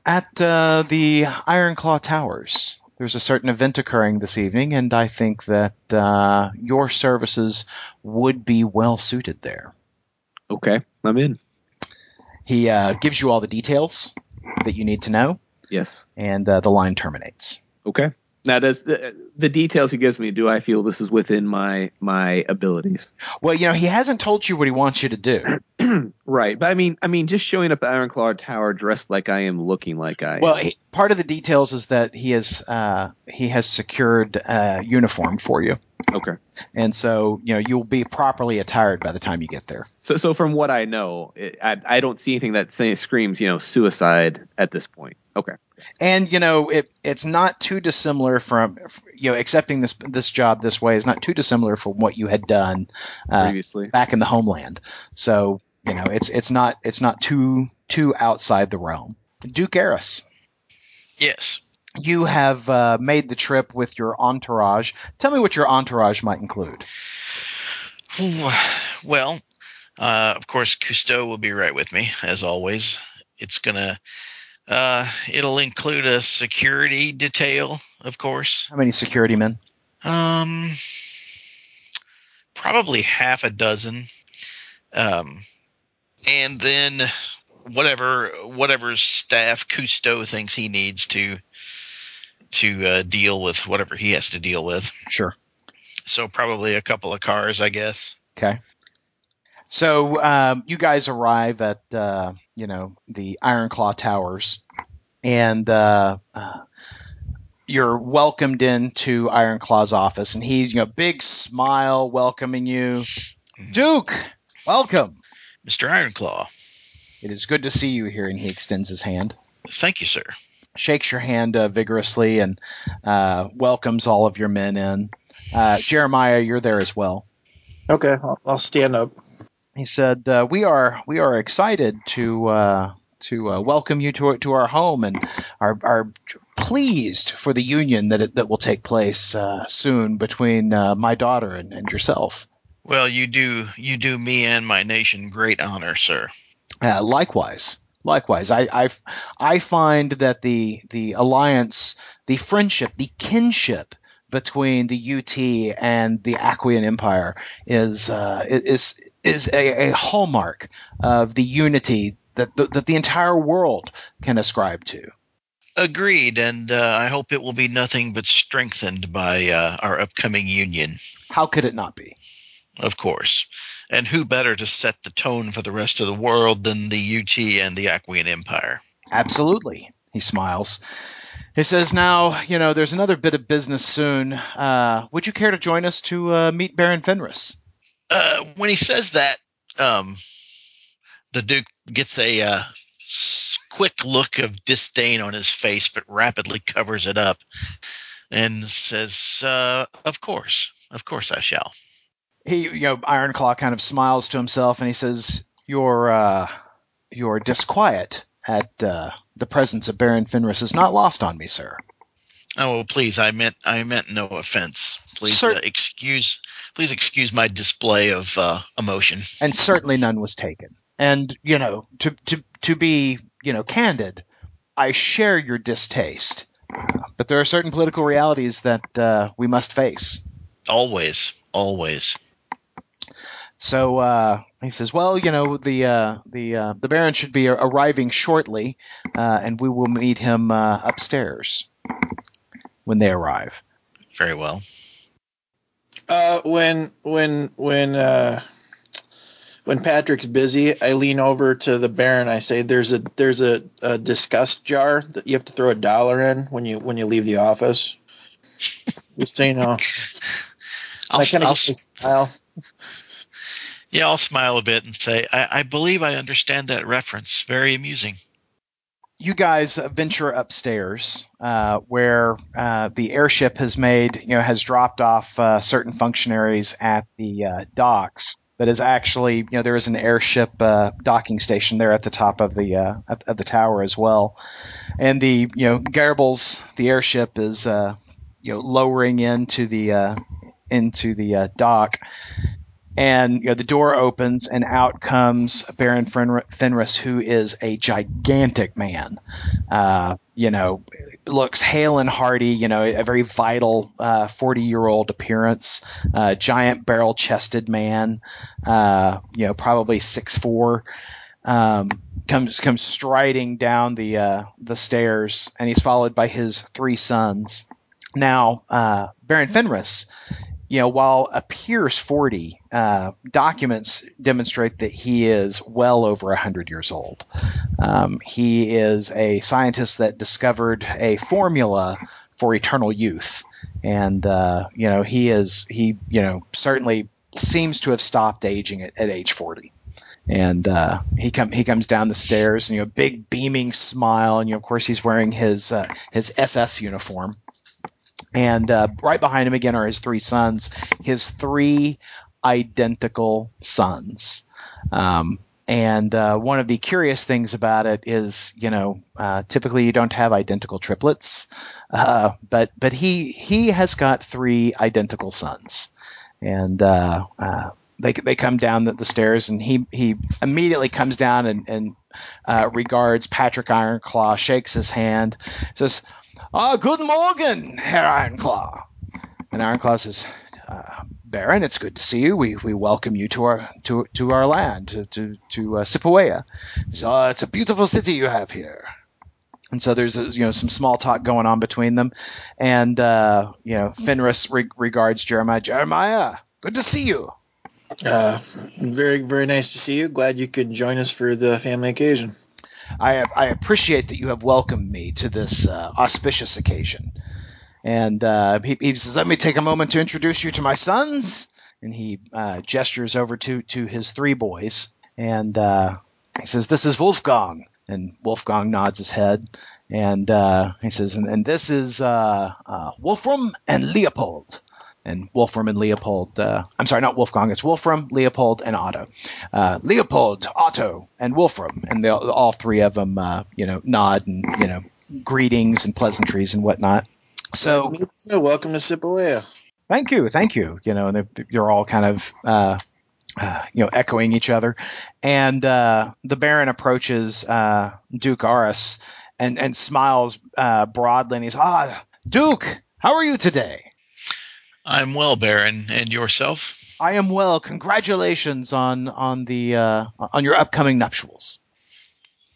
at uh, the Ironclaw Towers. There's a certain event occurring this evening, and I think that uh, your services would be well suited there. Okay. I'm in. He uh, gives you all the details that you need to know, Yes. and uh, the line terminates. Okay. Now, does the, the details he gives me? Do I feel this is within my my abilities? Well, you know, he hasn't told you what he wants you to do. Right, but I mean, I mean, just showing up at Ironclaw Tower dressed like I am, looking like I. Well, he, part of the details is that he has uh, he has secured a uniform for you, okay. and so you know you'll be properly attired by the time you get there. So, so from what I know, it, I, I don't see anything that say, screams, you know, suicide at this point. Okay. And you know it it's not too dissimilar from you know accepting this this job this way is not too dissimilar from what you had done uh, Previously. back in the homeland. So you know it's it's not it's not too too outside the realm. Duke Eris. Yes. you have uh, made the trip with your entourage. Tell me what your entourage might include. Well, uh, of course, Cousteau will be right with me as always. It's gonna Uh, it'll include a security detail, of course. How many security men? Um, probably half a dozen. Um, and then whatever whatever staff Cousteau thinks he needs to to uh, deal with whatever he has to deal with. Sure. So probably a couple of cars, I guess. Okay. So um, you guys arrive at uh, you know the Ironclaw Towers, and uh, uh, you're welcomed into Ironclaw's office, and he, you know, big smile welcoming you. Duke, welcome. Mr. Ironclaw. It is good to see you here, and he extends his hand, Thank you, sir. shakes your hand uh, vigorously, and uh, welcomes all of your men in. Uh, Jeremiah, you're there as well. Okay, I'll, I'll stand up. He said, uh, "We are we are excited to uh, to uh, welcome you to to our home, and are are pleased for the union that it, that will take place uh, soon between uh, my daughter and, and yourself. Well, you do you do me and my nation great honor, sir. Uh, likewise, likewise, I, I I find that the the alliance, the friendship, the kinship." Between the UT and the Aquian Empire is uh, is is a, a hallmark of the unity that the, that the entire world can ascribe to. Agreed, and uh, I hope it will be nothing but strengthened by uh, our upcoming union, How could it not be? of course. And who better to set the tone for the rest of the world than the UT and the Aquian Empire? Absolutely. He smiles. He says, "Now, you know, there's another bit of business soon. Uh, would you care to join us to uh, meet Baron Fenris?" Uh, when he says that, um, the Duke gets a uh, quick look of disdain on his face, but rapidly covers it up and says, uh, "Of course, of course, I shall." He, you know, Ironclaw kind of smiles to himself and he says, "Your uh, your disquiet at uh, the presence of Baron Fenris is not lost on me, sir." Oh, please, I meant I meant no offense. Please Sir- uh, excuse please excuse my display of uh, emotion. and certainly none was taken. And you know, to to to be you know candid, I share your distaste, but there are certain political realities that uh, we must face. Always, always. So uh, he says, "Well, you know, the uh, the uh, the Baron should be arriving shortly, uh, and we will meet him uh, upstairs when they arrive." Very well. Uh, when when when uh, when Patrick's busy, I lean over to the Baron. I say, "There's a there's a, a disgust jar that you have to throw a dollar in when you when you leave the office." Just so you know, I'll, I kind I'll of s- smile. Yeah, I'll smile a bit and say, I, I believe I understand that reference. Very amusing. you guys venture upstairs uh, where uh, the airship has made you know has dropped off uh, certain functionaries at the uh, docks but is actually you know there is an airship uh, docking station there at the top of the uh, of, of the tower as well and the you know Garibal's the airship is uh, you know lowering into the uh, into the uh, dock and you know the door opens and out comes Baron Fenris, who is a gigantic man. Uh, you know, looks hale and hearty. You know, a very vital forty-year-old appearance. Uh, giant barrel-chested man. Uh, you know, probably six four. Um, comes comes striding down the uh, the stairs, and he's followed by his three sons. Now, uh, Baron Fenris you know, while appears 40, uh, documents demonstrate that he is well over 100 years old. Um, he is a scientist that discovered a formula for eternal youth. And, uh, you know, he is, he, you know, certainly seems to have stopped aging at, at age 40. And uh, he come he comes down the stairs, and you know, big beaming smile, and you know, of course, he's wearing his uh, his SS uniform and uh, right behind him again are his three sons, his three identical sons. Um, and uh, one of the curious things about it is, you know, uh, typically you don't have identical triplets, uh, but but he he has got three identical sons, and uh, uh, they they come down the, the stairs, and he he immediately comes down and and uh, regards Patrick Ironclaw, shakes his hand, says, "Ah, good morning, Herr Ironclaw." And Ironclaw says, uh, Baron, it's good to see you. We, we welcome you to our to, to our land, to to, to uh, Sipawea. So, it's a beautiful city you have here. And so there's a, you know some small talk going on between them, and uh, you know Fenris re- regards Jeremiah. Jeremiah, good to see you. Uh, very, very nice to see you. Glad you could join us for the family occasion. I I appreciate that you have welcomed me to this uh, auspicious occasion. And uh, he, he says, "Let me take a moment to introduce you to my sons." And he uh, gestures over to to his three boys, and uh, he says, "This is Wolfgang." And Wolfgang nods his head, and uh, he says, "And, and this is uh, Wolfram and Leopold." And Wolfram and Leopold, uh, I'm sorry, not Wolfgang, it's Wolfram, Leopold, and Otto. Uh, Leopold, Otto, and Wolfram, and they, all three of them, uh, you know, nod and you know, greetings and pleasantries and whatnot. So Glad to meet you. welcome to Sipawea. thank you, thank you. You know, and you're all kind of, uh, uh, you know, echoing each other. And uh, the Baron approaches uh, Duke Aris and and smiles uh, broadly, and he's, ah, Duke, how are you today? I'm well, Baron, and yourself? I am well. Congratulations on on the uh, on your upcoming nuptials.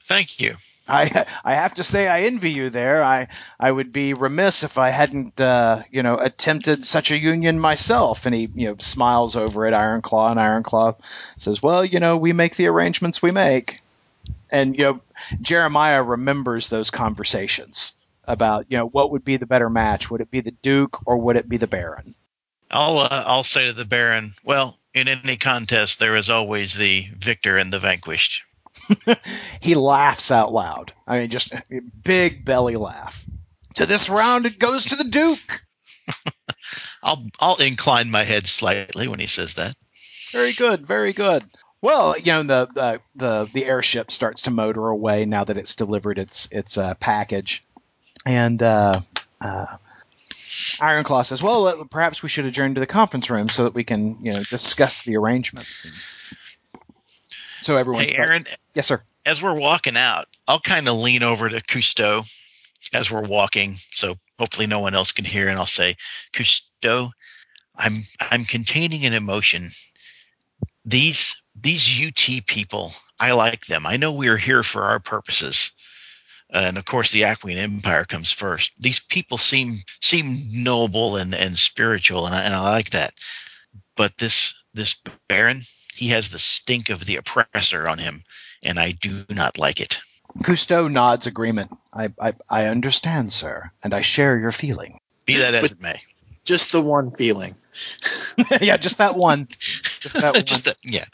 Thank you. I I have to say I envy you there. I I would be remiss if I hadn't uh, you know attempted such a union myself. And he you know smiles over at Ironclaw, and Ironclaw says, "Well, you know, we make the arrangements we make." And you know, Jeremiah remembers those conversations about you know what would be the better match. Would it be the Duke or would it be the Baron? I'll uh, I'll say to the Baron, well, in any contest, there is always the victor and the vanquished. he laughs out loud. I mean, just a big belly laugh. To this round, it goes to the Duke. I'll I'll incline my head slightly when he says that. Very good, very good. Well, you know the the the, the airship starts to motor away now that it's delivered its its uh, package, and uh, uh, Ironclaw says, "Well, uh, perhaps we should adjourn to the conference room so that we can you know discuss the arrangement." So everyone, Hey, Aaron, yes, sir. as we're walking out, I'll kind of lean over to Cousteau as we're walking, so hopefully no one else can hear, and I'll say, Cousteau, I'm I'm containing an emotion. These these UT people, I like them. I know we are here for our purposes. And of course the Aquian Empire comes first. These people seem seem noble and, and spiritual and I, and I like that. But this this Baron, he has the stink of the oppressor on him, and I do not like it. Cousteau nods agreement. I, I I understand, sir, and I share your feeling. Be that as it may. Just the one feeling. yeah, just that one. Just that one. Just that, yeah.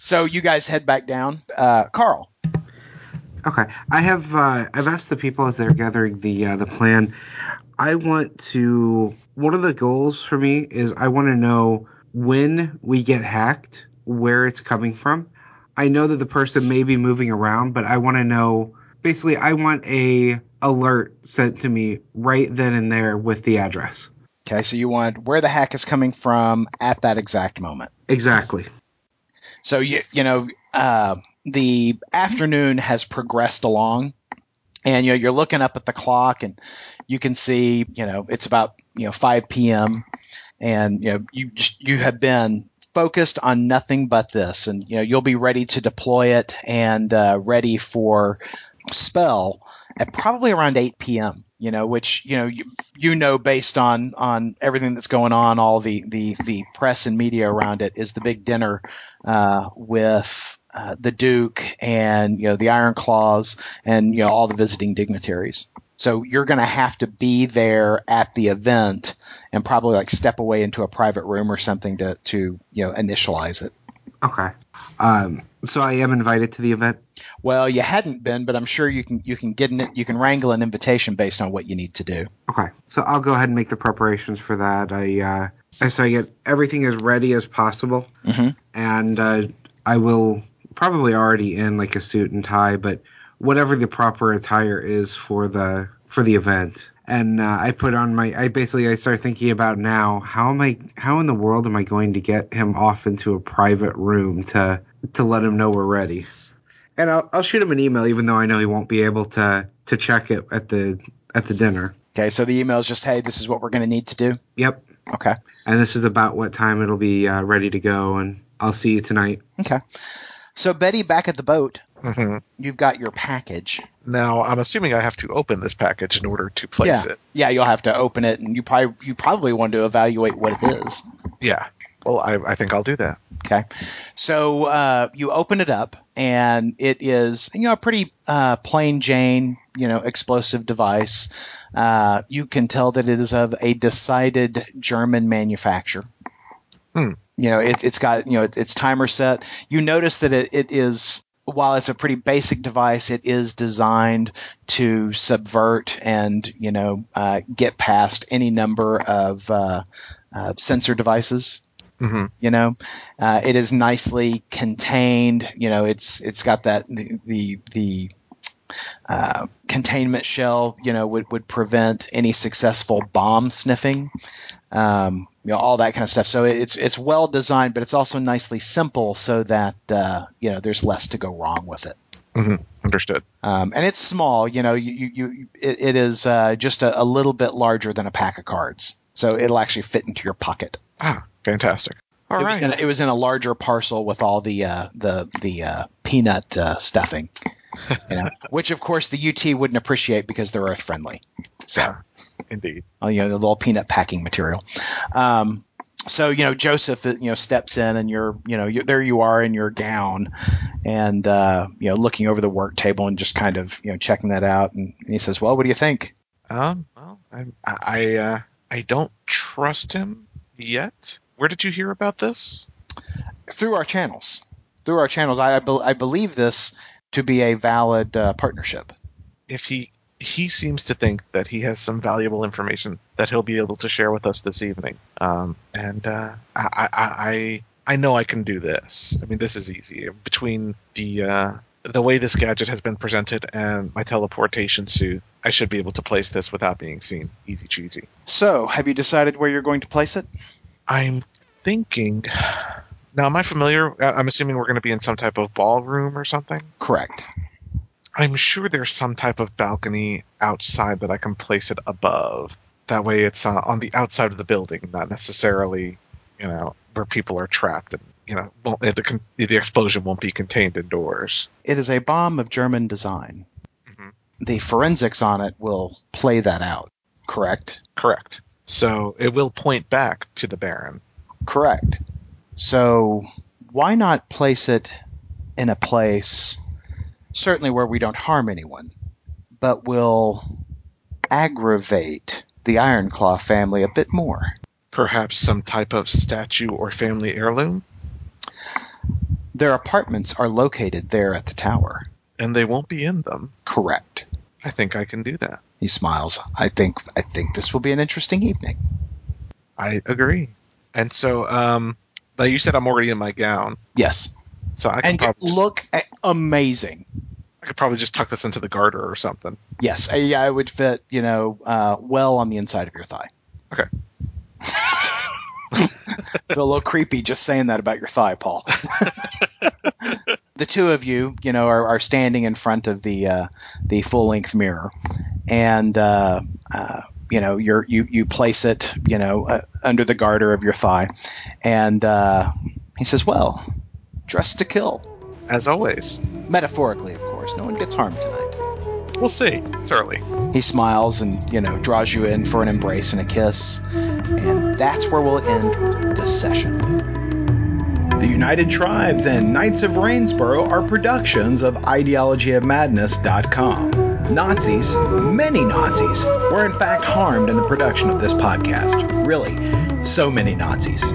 So you guys head back down. Uh, Carl. Okay, I have uh, I've asked the people as they're gathering the uh, the plan. I want to. One of the goals for me is I want to know when we get hacked, where it's coming from. I know that the person may be moving around, but I want to know. Basically, I want a alert sent to me right then and there with the address. Okay, so you want where the hack is coming from at that exact moment. Exactly. So you you know uh, the afternoon has progressed along, and you know you're looking up at the clock, and you can see you know it's about you know 5 p.m. and you know you just you have been focused on nothing but this, and you know you'll be ready to deploy it and uh, ready for spell at probably around 8 p.m. You know, which you know you, you know based on on everything that's going on, all the the the press and media around it is the big dinner uh, with uh, the Duke and you know the Ironclaws and you know all the visiting dignitaries. So you're going to have to be there at the event and probably like step away into a private room or something to to you know initialize it. Okay. Um, so I am invited to the event. Well, you hadn't been, but I'm sure you can you can get an, you can wrangle an invitation based on what you need to do. Okay. So I'll go ahead and make the preparations for that. I uh, I so I get everything as ready as possible, Mhm. and uh, I will probably already in like a suit and tie, but whatever the proper attire is for the for the event. and uh, I put on my. I basically I start thinking about now how am I how in the world am I going to get him off into a private room to to let him know we're ready, and I'll I'll shoot him an email even though I know he won't be able to to check it at the at the dinner. Okay, so the email is just, hey, this is what we're going to need to do. Yep, Okay. and this is about what time it'll be uh, ready to go, and I'll see you tonight. Okay. So Betty, back at the boat, hmm you've got your package. Now, I'm assuming I have to open this package in order to place it. Yeah, you'll have to open it, and you probably you probably want to evaluate what it is. Yeah. Well, I, I think I'll do that. Okay, so uh, you open it up, and it is you know a pretty uh, plain Jane you know explosive device. Uh, you can tell that it is of a decided German manufacture. Hmm. You know, it, it's got you know it, it's timer set. You notice that it, it is while it's a pretty basic device, it is designed to subvert and you know uh, get past any number of uh, uh, sensor devices hmm you know uh, it is nicely contained you know it's it's got that the the, the uh, containment shell you know would, would prevent any successful bomb sniffing um, you know all that kind of stuff. So it's it's well designed but it's also nicely simple so that uh, you know there's less to go wrong with it. Mm-hmm. Understood. um, and it's small you know you, you, you it, it is uh, just a, a little bit larger than a pack of cards. So it'll actually fit into your pocket. Ah, fantastic. All it, right. was in, it was in a larger parcel with all the uh, the the uh, peanut uh, stuffing, you know, which of course the UT wouldn't appreciate because they're earth friendly. So Indeed. oh, you know the little peanut packing material. Um, so you know Joseph you know steps in and you're you know you're, there you are in your gown and uh, you know looking over the work table and just kind of you know checking that out and, he says well what do you think Um. Well, I I uh, I don't trust him yet. Where did you hear about this? through our channels through our channels I I, bel I believe this to be a valid uh, partnership. If he he seems to think that he has some valuable information that he'll be able to share with us this evening. Um. And uh, I I I I know I can do this. I mean, this is easy. Between the uh, the way this gadget has been presented and my teleportation suit, I should be able to place this without being seen. Easy cheesy. So, have you decided where you're going to place it? I'm thinking. Now, am I familiar? I- I'm assuming we're going to be in some type of ballroom or something. Correct. I'm sure there's some type of balcony outside that I can place it above. That way, it's uh, on the outside of the building, not necessarily, you know, where people are trapped and you know, won't, the con- the explosion won't be contained indoors. It is a bomb of German design. Mhm. The forensics on it will play that out. Correct. Correct. So it will point back to the Baron. Correct. So, why not place it in a place, certainly where we don't harm anyone, but will aggravate the Ironclaw family a bit more? Perhaps some type of statue or family heirloom, Their apartments are located there at the tower. and they won't be in them. Correct. I think I can do that. He smiles. I think I think this will be an interesting evening. I agree. And so, um, now you said I'm already in my gown, Yes. so I can And probably just, look amazing. I could probably just tuck this into the garter or something. Yes, yeah, it would fit, you know, uh, well on the inside of your thigh. Okay. A little creepy just saying that about your thigh, Paul. the two of you, you know, are, are standing in front of the uh, the full length mirror, and uh, uh, you know, you're, you you place it, you know, uh, under the garter of your thigh, and uh, he says, "Well, dressed to kill." As always, Metaphorically, of course. No one gets harmed tonight. We'll see. It's early. He smiles and, you know, draws you in for an embrace and a kiss. And that's where we'll end this session. The United Tribes and Knights of Rainsborough are productions of ideologyofmadness.com. Nazis, many Nazis, were in fact harmed in the production of this podcast. Really, so many Nazis.